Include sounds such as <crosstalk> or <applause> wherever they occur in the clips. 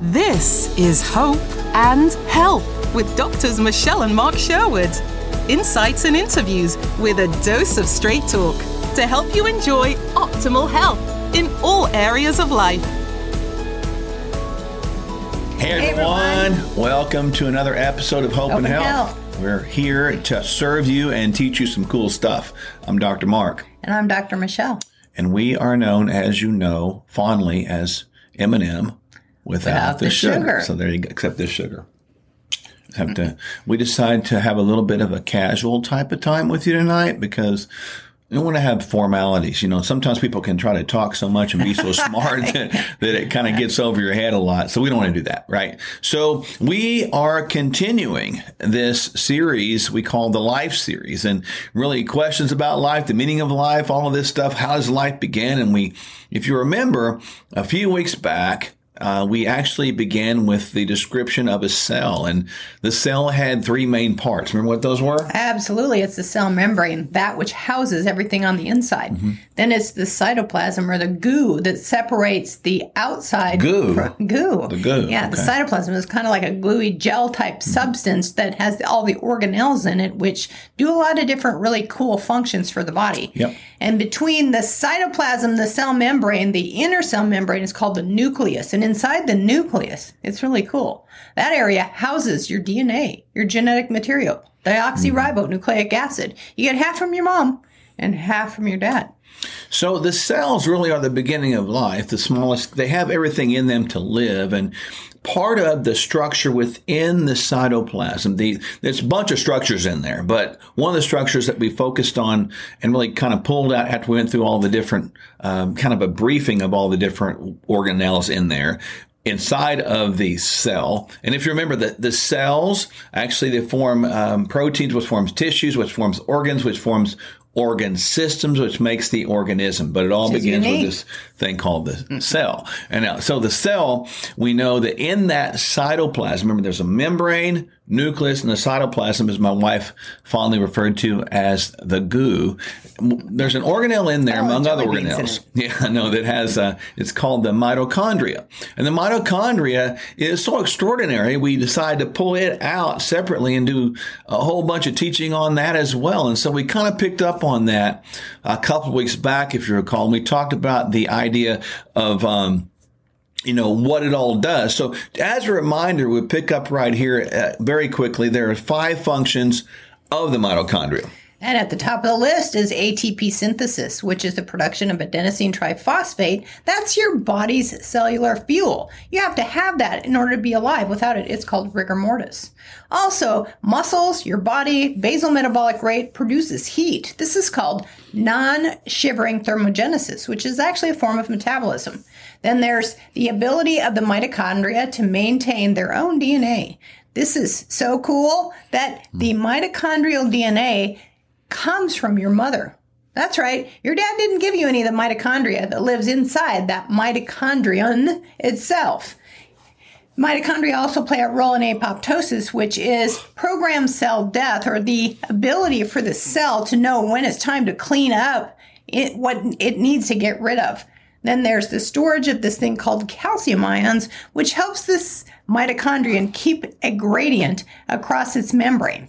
This is Hope and Health with doctors Michelle and Mark Sherwood. Insights and interviews with a dose of straight talk to help you enjoy optimal health in all areas of life. Hey everyone. welcome to another episode of Hope, Hope and and Health. Health. We're here to serve you and teach you some cool stuff. I'm Dr. Mark, And I'm Dr. Michelle. and we are known, as you know, fondly as M&M without, Without the, the sugar. sugar. So there you go, except this sugar. Have to. We decided to have a little bit of a casual type of time with you tonight because we don't want to have formalities. You know, sometimes people can try to talk so much and be so <laughs> smart that, that it kind of gets over your head a lot. So we don't want to do that, right? So we are continuing this series we call the Life Series, and really questions about life, the meaning of life, all of this stuff. How does life begin? And we, if you remember, a few weeks back. Uh, we actually began with the description of a cell, and the cell had three main parts. Remember what those were? Absolutely. It's the cell membrane, that which houses everything on the inside. Mm-hmm. Then it's the cytoplasm or the goo that separates the outside. Goo? fro- goo. The goo, Yeah, the cytoplasm is kind of like a gluey gel type Mm-hmm. substance that has all the organelles in it, which do a lot of different really cool functions for the body. Yep. And between the cytoplasm, the cell membrane, the inner cell membrane is called the nucleus. And inside the nucleus, it's really cool. That area houses your DNA, your genetic material, deoxyribonucleic acid. You get half from your mom and half from your dad. So the cells really are the beginning of life, the smallest. They have everything in them to live, and part of the structure within the cytoplasm, the there's a bunch of structures in there, but one of the structures that we focused on and really kind of pulled out after we went through all the different, um, kind of a briefing of all the different organelles in there. Inside of the cell, and if you remember that the cells actually they form um, proteins, which forms tissues, which forms organs, which forms organ systems, which makes the organism. But it all Which begins with this thing called the cell. And now, so the cell, we know that in that cytoplasm, remember there's a membrane, nucleus, and the cytoplasm, is my wife fondly referred to as the goo. There's an organelle in there, Oh, among other jelly beans in organelles. <laughs> Yeah, I know that has, a, it's called the mitochondria. And the mitochondria is so extraordinary, we decided to pull it out separately and do a whole bunch of teaching on that as well. And so we kind of picked up on that a couple of weeks back, if you recall. We talked about the idea of, um, you know what it all does. So, as a reminder, we pick up right here uh, very quickly. There are five functions of the mitochondria. And at the top of the list is ATP synthesis, which is the production of adenosine triphosphate. That's your body's cellular fuel. You have to have that in order to be alive. Without it, it's called rigor mortis. Also, muscles, your body, basal metabolic rate produces heat. This is called non shivering thermogenesis, which is actually a form of metabolism. Then there's the ability of the mitochondria to maintain their own DNA. This is so cool that the mitochondrial DNA comes from your mother. That's right. Your dad didn't give you any of the mitochondria that lives inside that mitochondrion itself. Mitochondria also play a role in apoptosis, which is programmed cell death or the ability for the cell to know when it's time to clean up it, what it needs to get rid of. Then there's the storage of this thing called calcium ions, which helps this mitochondrion keep a gradient across its membrane.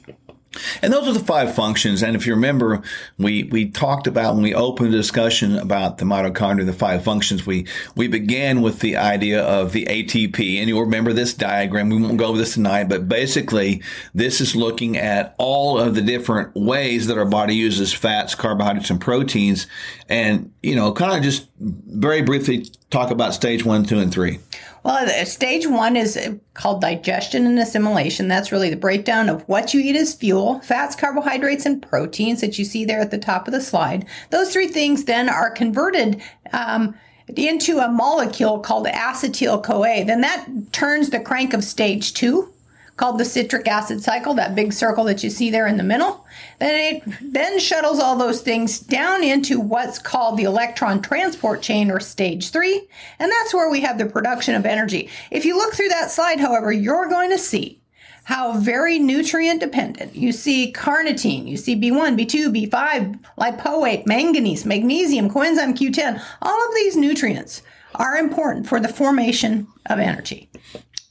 And those are the five functions. And if you remember, we, we talked about when we opened the discussion about the mitochondria, the five functions, we, we began with the idea of the ATP. And you'll remember this diagram. We won't go over this tonight, but basically this is looking at all of the different ways that our body uses fats, carbohydrates, and proteins. And, you know, kind of just very briefly talk about stage one, two, and three. Well, stage one is called digestion and assimilation. That's really the breakdown of what you eat as fuel, fats, carbohydrates, and proteins that you see there at the top of the slide. Those three things then are converted um, into a molecule called acetyl CoA. Then that turns the crank of stage two, called the citric acid cycle, that big circle that you see there in the middle. Then it then shuttles all those things down into what's called the electron transport chain or stage three. And that's where we have the production of energy. If you look through that slide, however, you're going to see how very nutrient dependent. You see carnitine, you see B1, B2, B5, lipoate, manganese, magnesium, coenzyme Q10. All of these nutrients are important for the formation of energy.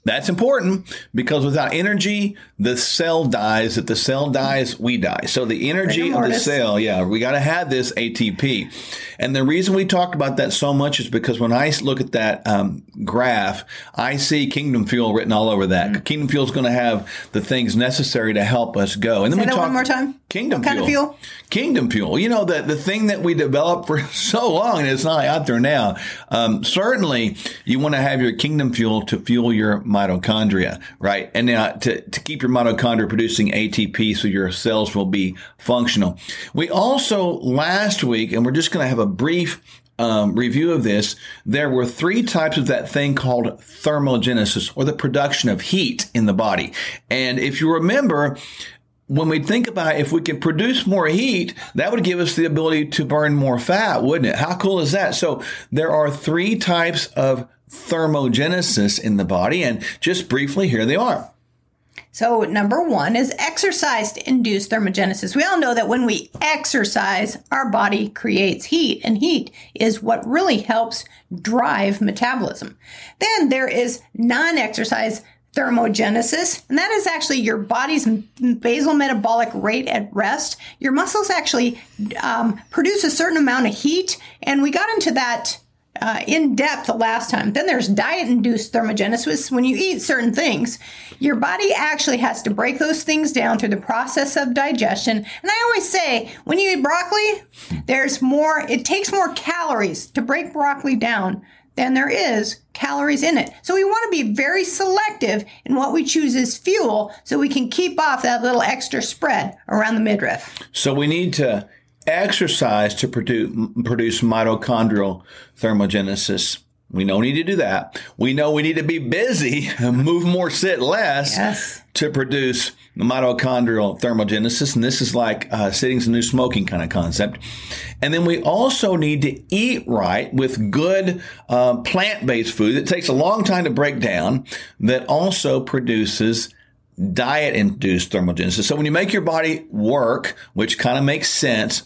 That's important because without energy, the cell dies. If the cell dies, we die. So the energy of the cell, yeah, we got to have this ATP. And the reason we talked about that so much is because when I look at that um, graph, I see Kingdom Fuel written all over that. Mm-hmm. Kingdom Fuel is going to have the things necessary to help us go. And then Say we talk one more time. Kingdom fuel. Kind of fuel. Kingdom fuel. You know the the thing that we developed for <laughs> so long, and it's not out there now. Um, certainly, you want to have your kingdom fuel to fuel your mitochondria, right? And now to to keep your mitochondria producing ATP, so your cells will be functional. We also last week, and we're just going to have a brief um, review of this, there were three types of that thing called thermogenesis, or the production of heat in the body. And if you remember, when we think about if we could produce more heat, that would give us the ability to burn more fat, wouldn't it? How cool is that? So there are three types of thermogenesis in the body, and just briefly, here they are. So, number one is exercise to induce thermogenesis. We all know that when we exercise, our body creates heat, and heat is what really helps drive metabolism. Then there is non exercise thermogenesis, and that is actually your body's basal metabolic rate at rest. Your muscles actually um, produce a certain amount of heat, and we got into that uh, in depth last time. Then there's diet induced thermogenesis. When you eat certain things, your body actually has to break those things down through the process of digestion. And I always say, when you eat broccoli, there's more, it takes more calories to break broccoli down than there is calories in it. So we want to be very selective in what we choose as fuel so we can keep off that little extra spread around the midriff. So we need to exercise to produce, produce mitochondrial thermogenesis. We know we need to do that. We know we need to be busy, move more, sit less yes. to produce mitochondrial thermogenesis. And this is like uh, sitting's a new smoking kind of concept. And then we also need to eat right with good uh, plant based food that takes a long time to break down that also produces diet induced thermogenesis. So when you make your body work, which kind of makes sense,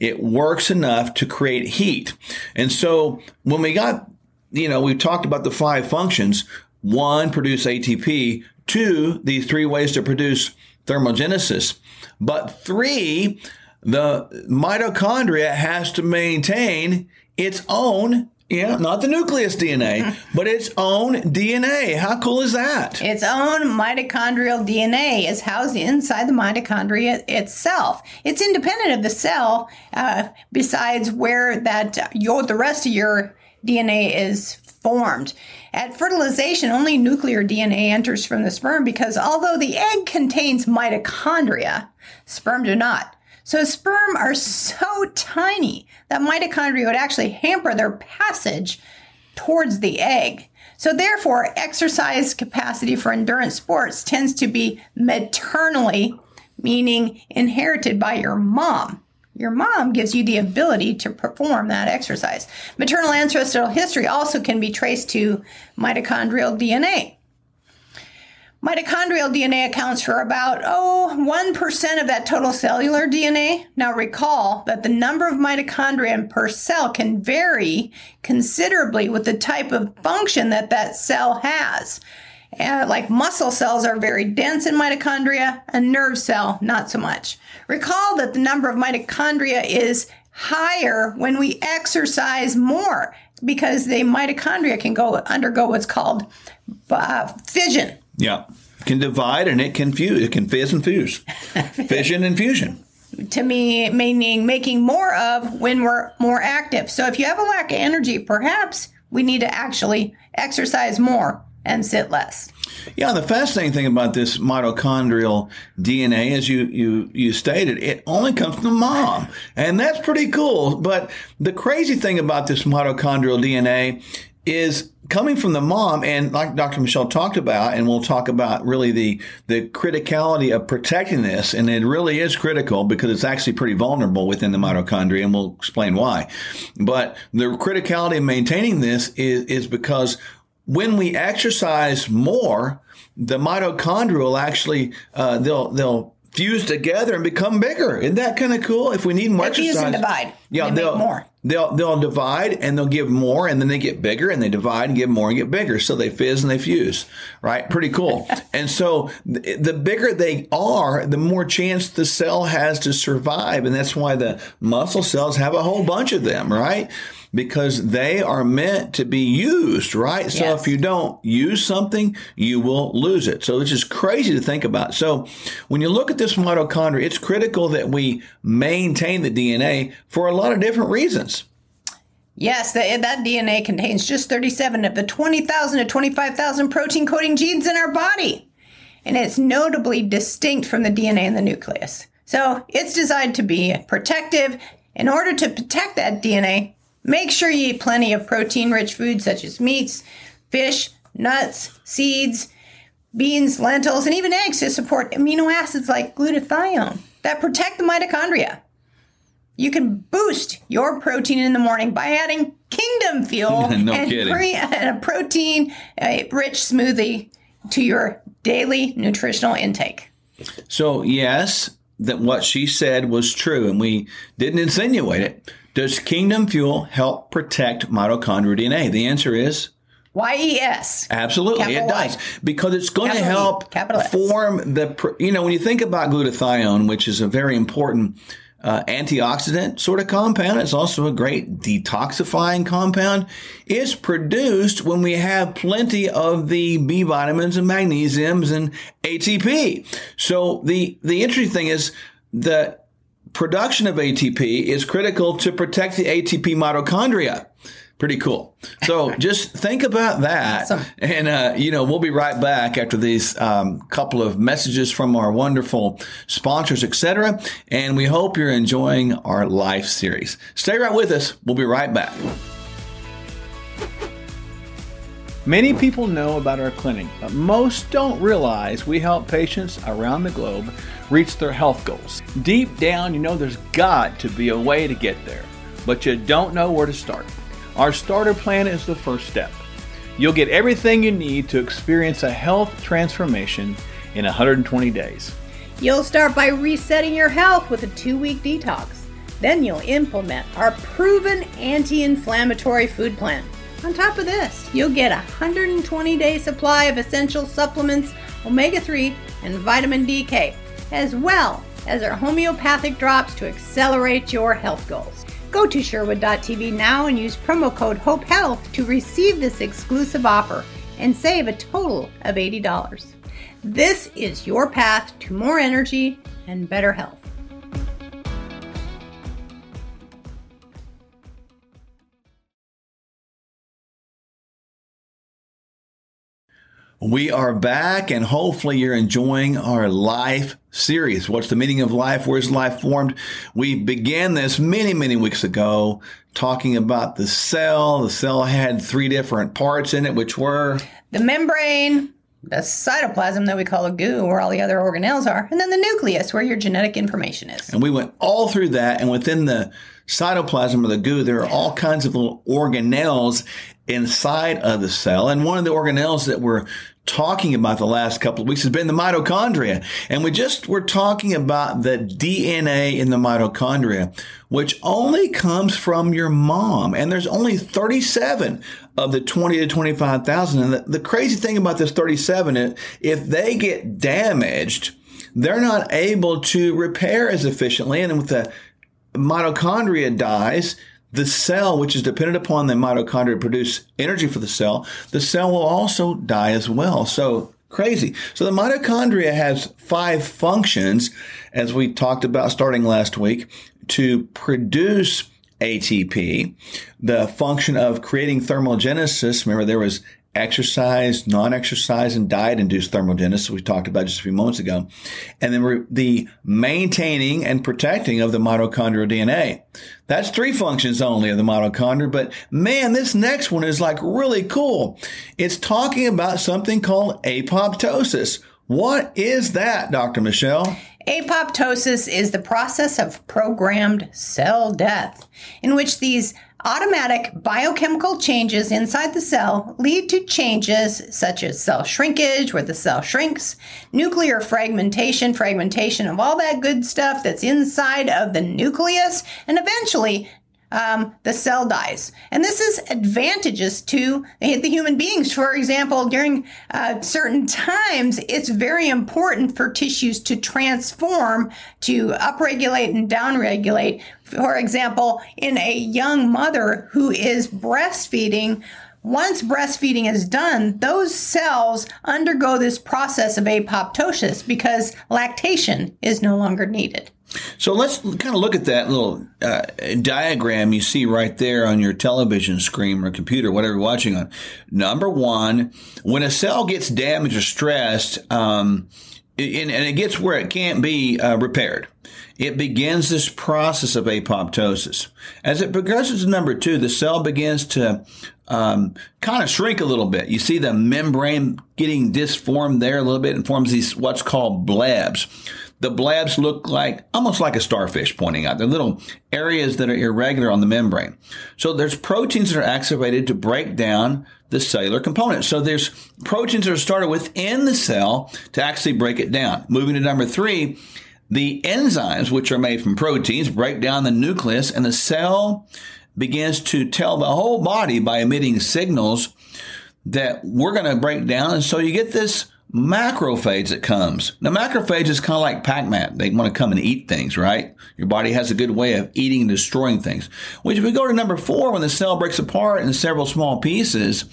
it works enough to create heat. And so when we got, you know, we talked about the five functions. One, produce ATP. Two, these three ways to produce thermogenesis. But three, the mitochondria has to maintain its own yeah, not the nucleus DNA, <laughs> but its own DNA. How cool is that? Its own mitochondrial DNA is housed inside the mitochondria itself. It's independent of the cell, uh, besides where that your the rest of your DNA is formed. At fertilization, only nuclear DNA enters from the sperm because although the egg contains mitochondria, sperm do not. So sperm are so tiny that mitochondria would actually hamper their passage towards the egg. So therefore, exercise capacity for endurance sports tends to be maternally, meaning inherited by your mom. Your mom gives you the ability to perform that exercise. Maternal ancestral history also can be traced to mitochondrial DNA. Mitochondrial DNA accounts for about, oh, 1% of that total cellular DNA. Now recall that the number of mitochondria per cell can vary considerably with the type of function that that cell has. Uh, like muscle cells are very dense in mitochondria, a nerve cell, not so much. Recall that the number of mitochondria is higher when we exercise more because the mitochondria can go undergo what's called uh, fission yeah. Can divide and it can fuse. It can fizz and fuse. <laughs> Fission and fusion. To me, meaning making more of when we're more active. So if you have a lack of energy, perhaps we need to actually exercise more and sit less. Yeah, the fascinating thing about this mitochondrial DNA, as you, you, you stated, it only comes from mom. And that's pretty cool. But the crazy thing about this mitochondrial DNA is coming from the mom and like Dr. Michelle talked about, and we'll talk about really the, the criticality of protecting this. And it really is critical because it's actually pretty vulnerable within the mitochondria and we'll explain why. But the criticality of maintaining this is, is because when we exercise more, the mitochondria will actually, uh, they'll, they'll fuse together and become bigger. Isn't that kind of cool? If we need more they exercise. Fuse and divide. Yeah, they they'll, more. They'll they'll divide and they'll give more and then they get bigger and they divide and give more and get bigger. So they fizz and they fuse right? Pretty cool. <laughs> And so th- the bigger they are the more chance the cell has to survive. And that's why the muscle cells have a whole bunch of them right because they are meant to be used, right? So if you don't use something, you will lose it. So it's just crazy to think about. So when you look at this mitochondria, it's critical that we maintain the DNA for a lot of different reasons. Yes, that, that DNA contains just 37 of the 20,000 to 25,000 protein coding genes in our body. And it's notably distinct from the DNA in the nucleus. So it's designed to be protective. In order to protect that DNA, make sure you eat plenty of protein rich foods such as meats, fish, nuts, seeds, beans, lentils, and even eggs to support amino acids like glutathione that protect the mitochondria. You can boost your protein in the morning by adding Kingdom Fuel <laughs> No and, pre- and a protein uh, rich smoothie to your daily nutritional intake. So yes, that what she said was true, and we didn't insinuate it. Does Kingdom Fuel help protect mitochondrial DNA? The answer is YES. Absolutely, Capital it Y. does because it's going to Capital E, help capital form the. You know, when you think about glutathione, which is a very important uh, antioxidant sort of compound, it's also a great detoxifying compound. It's produced when we have plenty of the B vitamins and magnesiums and ATP. So the the interesting thing is the production of ATP is critical to protect the ATP mitochondria. Pretty cool. So <laughs> just think about that. Awesome. And, uh, you know, we'll be right back after these um, couple of messages from our wonderful sponsors, etc. And we hope you're enjoying our life series. Stay right with us. We'll be right back. Many people know about our clinic, but most don't realize we help patients around the globe reach their health goals. Deep down, you know there's got to be a way to get there, but you don't know where to start. Our starter plan is the first step. You'll get everything you need to experience a health transformation in 120 days. You'll start by resetting your health with a two week detox. Then you'll implement our proven anti inflammatory food plan. On top of this, you'll get a 120 day supply of essential supplements, omega 3, and vitamin DK, as well as our homeopathic drops to accelerate your health goals. Go to Sherwood.tv now and use promo code HOPEHEALTH to receive this exclusive offer and save a total of $80. This is your path to more energy and better health. We are back, and hopefully, you're enjoying our life series. What's the meaning of life? Where's life formed? We began this many, many weeks ago talking about the cell. The cell had three different parts in it, which were The membrane, the cytoplasm that we call a goo, where all the other organelles are, and then the nucleus, where your genetic information is. And we went all through that. And within the cytoplasm or the goo, there are all kinds of little organelles inside of the cell. And one of the organelles that we're talking about the last couple of weeks has been the mitochondria. And we just were talking about the DNA in the mitochondria, which only comes from your mom. And there's only 37 of the 20 to 25,000. And the, the crazy thing about this 37 is if they get damaged, they're not able to repair as efficiently. And with the mitochondria dies, the cell, which is dependent upon the mitochondria to produce energy for the cell, the cell will also die as well. So crazy. So the mitochondria has five functions, as we talked about starting last week, to produce ATP, the function of creating thermogenesis. Remember, there was exercise, non-exercise, and diet-induced thermogenesis we talked about just a few moments ago, and then re- the maintaining and protecting of the mitochondrial DNA. That's three functions only of the mitochondria, but man, this next one is like really cool. It's talking about something called apoptosis. What is that, Dr. Michelle? Apoptosis is the process of programmed cell death, in which these automatic biochemical changes inside the cell lead to changes such as cell shrinkage, where the cell shrinks, nuclear fragmentation, fragmentation of all that good stuff that's inside of the nucleus, and eventually um, the cell dies. And this is advantageous to the human beings. For example, during uh, certain times, it's very important for tissues to transform, to upregulate and downregulate. For example, in a young mother who is breastfeeding, once breastfeeding is done, those cells undergo this process of apoptosis because lactation is no longer needed. So let's kind of look at that little uh, diagram you see right there on your television screen or computer, whatever you're watching on. Number one, when a cell gets damaged or stressed, um, and, and, it gets where it can't be uh, repaired, it begins this process of apoptosis. As it progresses to number two, the cell begins to um, kind of shrink a little bit. You see the membrane getting disformed there a little bit and forms these what's called blebs. The blebs look like almost like a starfish pointing out. They're little areas that are irregular on the membrane. So there's proteins that are activated to break down the cellular components. So there's proteins that are started within the cell to actually break it down. Moving to number three, the enzymes, which are made from proteins, break down the nucleus and the cell begins to tell the whole body by emitting signals that we're going to break down. And so you get this macrophage that comes. Now, macrophage is kind of like Pac-Man. They want to come and eat things, right? Your body has a good way of eating and destroying things. Which, if we go to number four, when the cell breaks apart into several small pieces,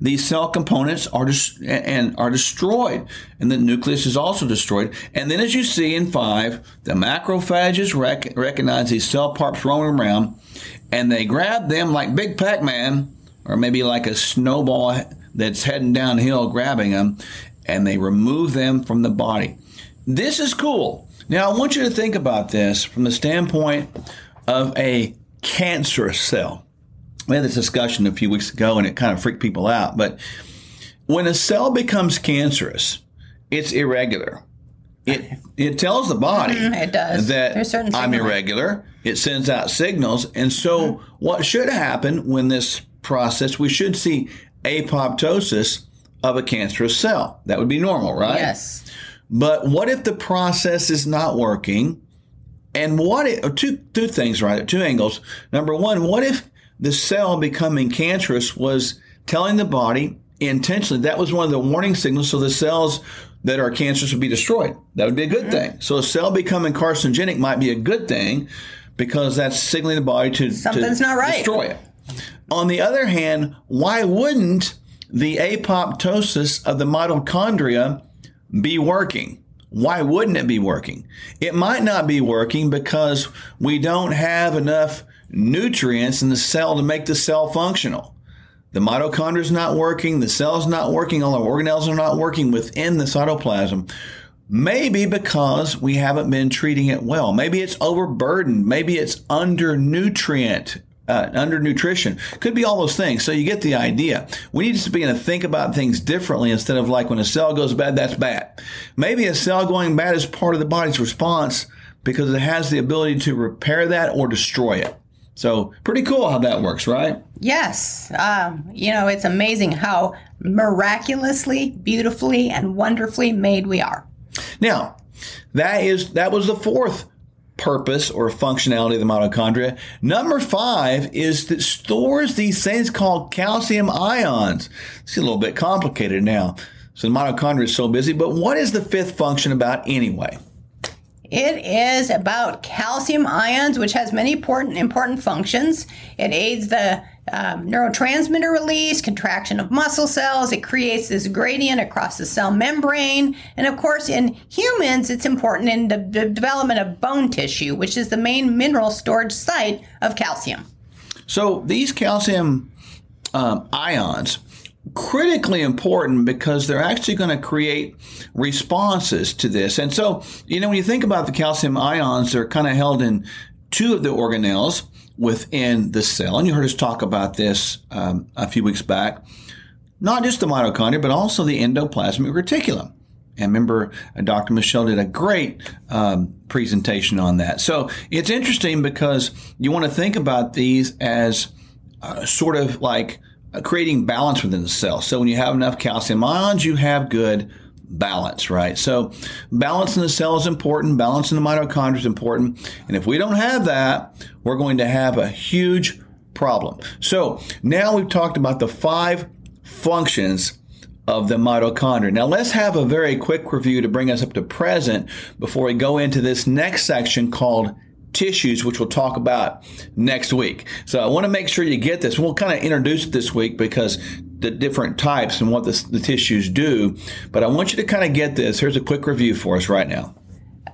these cell components are dis- and are destroyed, and the nucleus is also destroyed. And then, as you see in five, the macrophages rec- recognize these cell parts roaming around, and they grab them like Big Pac-Man, or maybe like a snowball that's heading downhill, grabbing them, and they remove them from the body. This is cool. Now, I want you to think about this from the standpoint of a cancerous cell. We had this discussion a few weeks ago and it kind of freaked people out. But when a cell becomes cancerous, it's irregular. It, it tells the body mm, it does. that I'm irregular. It sends out signals. And so, mm-hmm. what should happen when this process, we should see apoptosis of a cancerous cell. That would be normal, right? Yes. But what if the process is not working? And what if, two, two things, right? Two angles. Number one, what if the cell becoming cancerous was telling the body intentionally that was one of the warning signals so the cells that are cancerous would be destroyed. That would be a good mm-hmm. thing. So a cell becoming carcinogenic might be a good thing because that's signaling the body to, Something's to not right. destroy it. On the other hand, why wouldn't the apoptosis of the mitochondria be working? Why wouldn't it be working? It might not be working because we don't have enough nutrients in the cell to make the cell functional. The mitochondria is not working, the cell's not working, all our organelles are not working within the cytoplasm. Maybe because we haven't been treating it well. Maybe it's overburdened. Maybe it's under nutrient uh, under nutrition. Could be all those things. So you get the idea. We need to begin to think about things differently instead of like when a cell goes bad, that's bad. Maybe a cell going bad is part of the body's response because it has the ability to repair that or destroy it. So pretty cool how that works, right? Yes. Um, you know, it's amazing how miraculously, beautifully, and wonderfully made we are. Now, that is that was the fourth purpose or functionality of the mitochondria. Number five is that stores these things called calcium ions. It's a little bit complicated now. So the mitochondria is so busy, but what is the fifth function about anyway? It is about calcium ions, which has many important important functions. It aids the um, neurotransmitter release, contraction of muscle cells. It creates this gradient across the cell membrane. And of course, in humans, it's important in the, development of bone tissue, which is the main mineral storage site of calcium. So these calcium um, ions, critically important because they're actually going to create responses to this. And so, you know, when you think about the calcium ions, they're kind of held in two of the organelles within the cell. And you heard us talk about this um, a few weeks back. Not just the mitochondria, but also the endoplasmic reticulum. And remember, uh, Dr. Michelle did a great um, presentation on that. So it's interesting because you want to think about these as uh, sort of like uh, creating balance within the cell. So when you have enough calcium ions, you have good balance, right? So balance in the cell is important. Balance in the mitochondria is important. And if we don't have that, we're going to have a huge problem. So now we've talked about the five functions of the mitochondria. Now let's have a very quick review to bring us up to present before we go into this next section called tissues, which we'll talk about next week. So I want to make sure you get this. We'll kind of introduce it this week because the different types and what the, the tissues do. But I want you to kind of get this. Here's a quick review for us right now.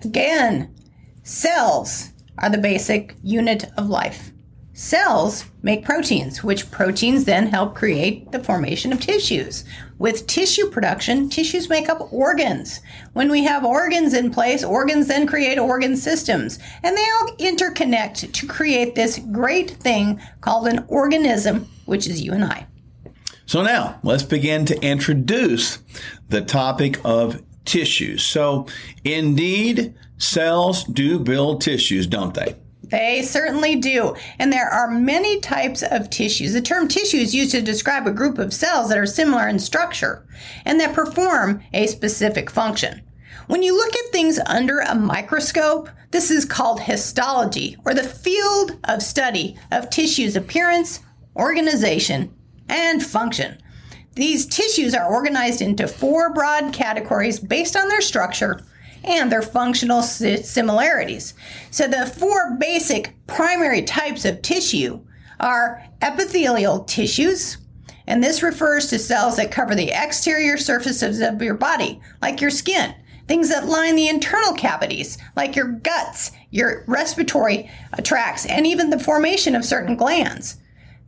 Again, cells are the basic unit of life. Cells make proteins, which proteins then help create the formation of tissues. With tissue production, tissues make up organs. When we have organs in place, organs then create organ systems, and they all interconnect to create this great thing called an organism, which is you and I. So now let's begin to introduce the topic of tissues. So indeed, cells do build tissues, don't they? They certainly do. And there are many types of tissues. The term tissue is used to describe a group of cells that are similar in structure and that perform a specific function. When you look at things under a microscope, this is called histology, or the field of study of tissue's appearance, organization, and function. These tissues are organized into four broad categories based on their structure and their functional similarities. So the four basic primary types of tissue are epithelial tissues, and this refers to cells that cover the exterior surfaces of your body, like your skin. Things that line the internal cavities, like your guts, your respiratory uh, tracts, and even the formation of certain glands.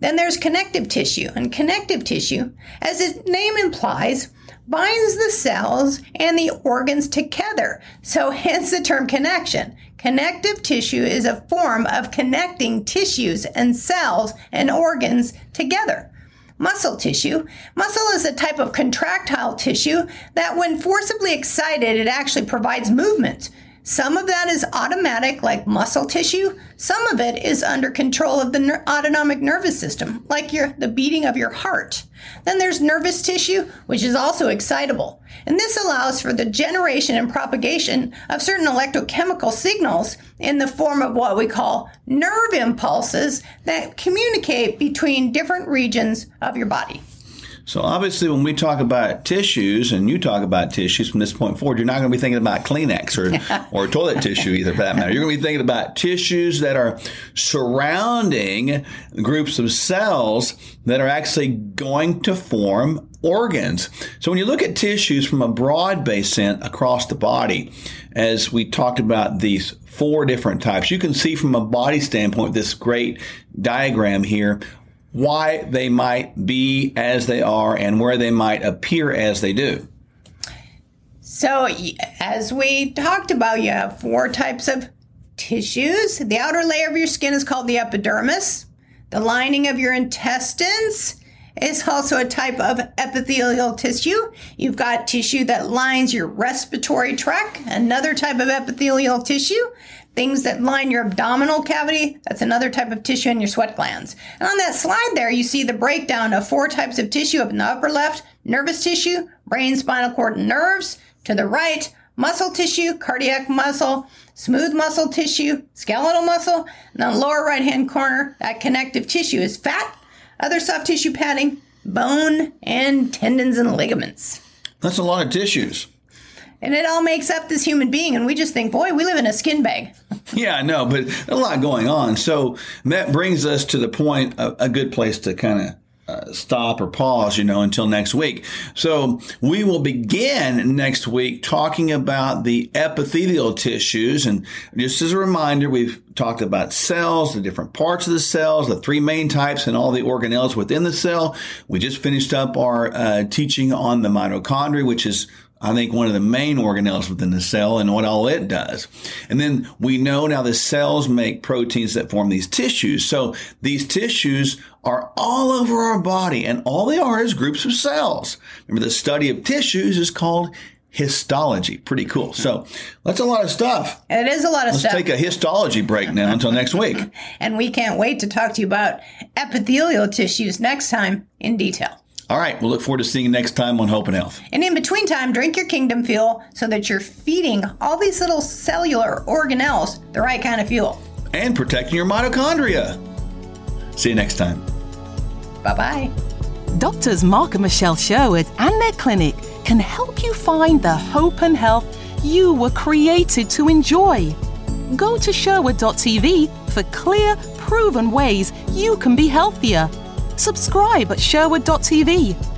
Then there's connective tissue, and connective tissue, as its name implies, binds the cells and the organs together. So, <laughs> hence the term connection. Connective tissue is a form of connecting tissues and cells and organs together. Muscle tissue. Muscle is a type of contractile tissue that, when forcibly excited, it actually provides movement. Some of that is automatic, like muscle tissue. Some of it is under control of the ner- autonomic nervous system, like your, the beating of your heart. Then there's nervous tissue, which is also excitable. And this allows for the generation and propagation of certain electrochemical signals in the form of what we call nerve impulses that communicate between different regions of your body. So obviously, when we talk about tissues, and you talk about tissues from this point forward, you're not going to be thinking about Kleenex or <laughs> or toilet tissue either, for that matter. You're going to be thinking about tissues that are surrounding groups of cells that are actually going to form organs. So when you look at tissues from a broad base sense across the body, as we talked about these four different types, you can see from a body standpoint this great diagram here why they might be as they are and where they might appear as they do. So, as we talked about, you have four types of tissues. The outer layer of your skin is called the epidermis. The lining of your intestines is also a type of epithelial tissue. You've got tissue that lines your respiratory tract, another type of epithelial tissue things that line your abdominal cavity. That's another type of tissue in your sweat glands. And on that slide there, you see the breakdown of four types of tissue up in the upper left nervous tissue, brain, spinal cord, and nerves. To the right, muscle tissue, cardiac muscle, smooth muscle tissue, skeletal muscle. And the lower right hand corner, that connective tissue is fat, other soft tissue padding, bone, and tendons and ligaments. That's a lot of tissues. And it all makes up this human being, and we just think, boy, we live in a skin bag. <laughs> yeah, I know, but a lot going on. So that brings us to the point, a, a good place to kind of uh, stop or pause, you know, until next week. So we will begin next week talking about the epithelial tissues. And just as a reminder, we've talked about cells, the different parts of the cells, the three main types, and all the organelles within the cell. We just finished up our uh, teaching on the mitochondria, which is I think one of the main organelles within the cell and what all it does. And then we know now the cells make proteins that form these tissues. So these tissues are all over our body and all they are is groups of cells. Remember the study of tissues is called histology. Pretty cool. So that's a lot of stuff. It is a lot of Let's stuff. Let's take a histology break now until next week. <laughs> and we can't wait to talk to you about epithelial tissues next time in detail. All right, we'll look forward to seeing you next time on Hope and Health. And in between time, drink your kingdom fuel so that you're feeding all these little cellular organelles the right kind of fuel. And protecting your mitochondria. See you next time. Bye bye. Doctors Mark and Michelle Sherwood and their clinic can help you find the hope and health you were created to enjoy. Go to Sherwood.tv for clear, proven ways you can be healthier. Subscribe at Sherwood.tv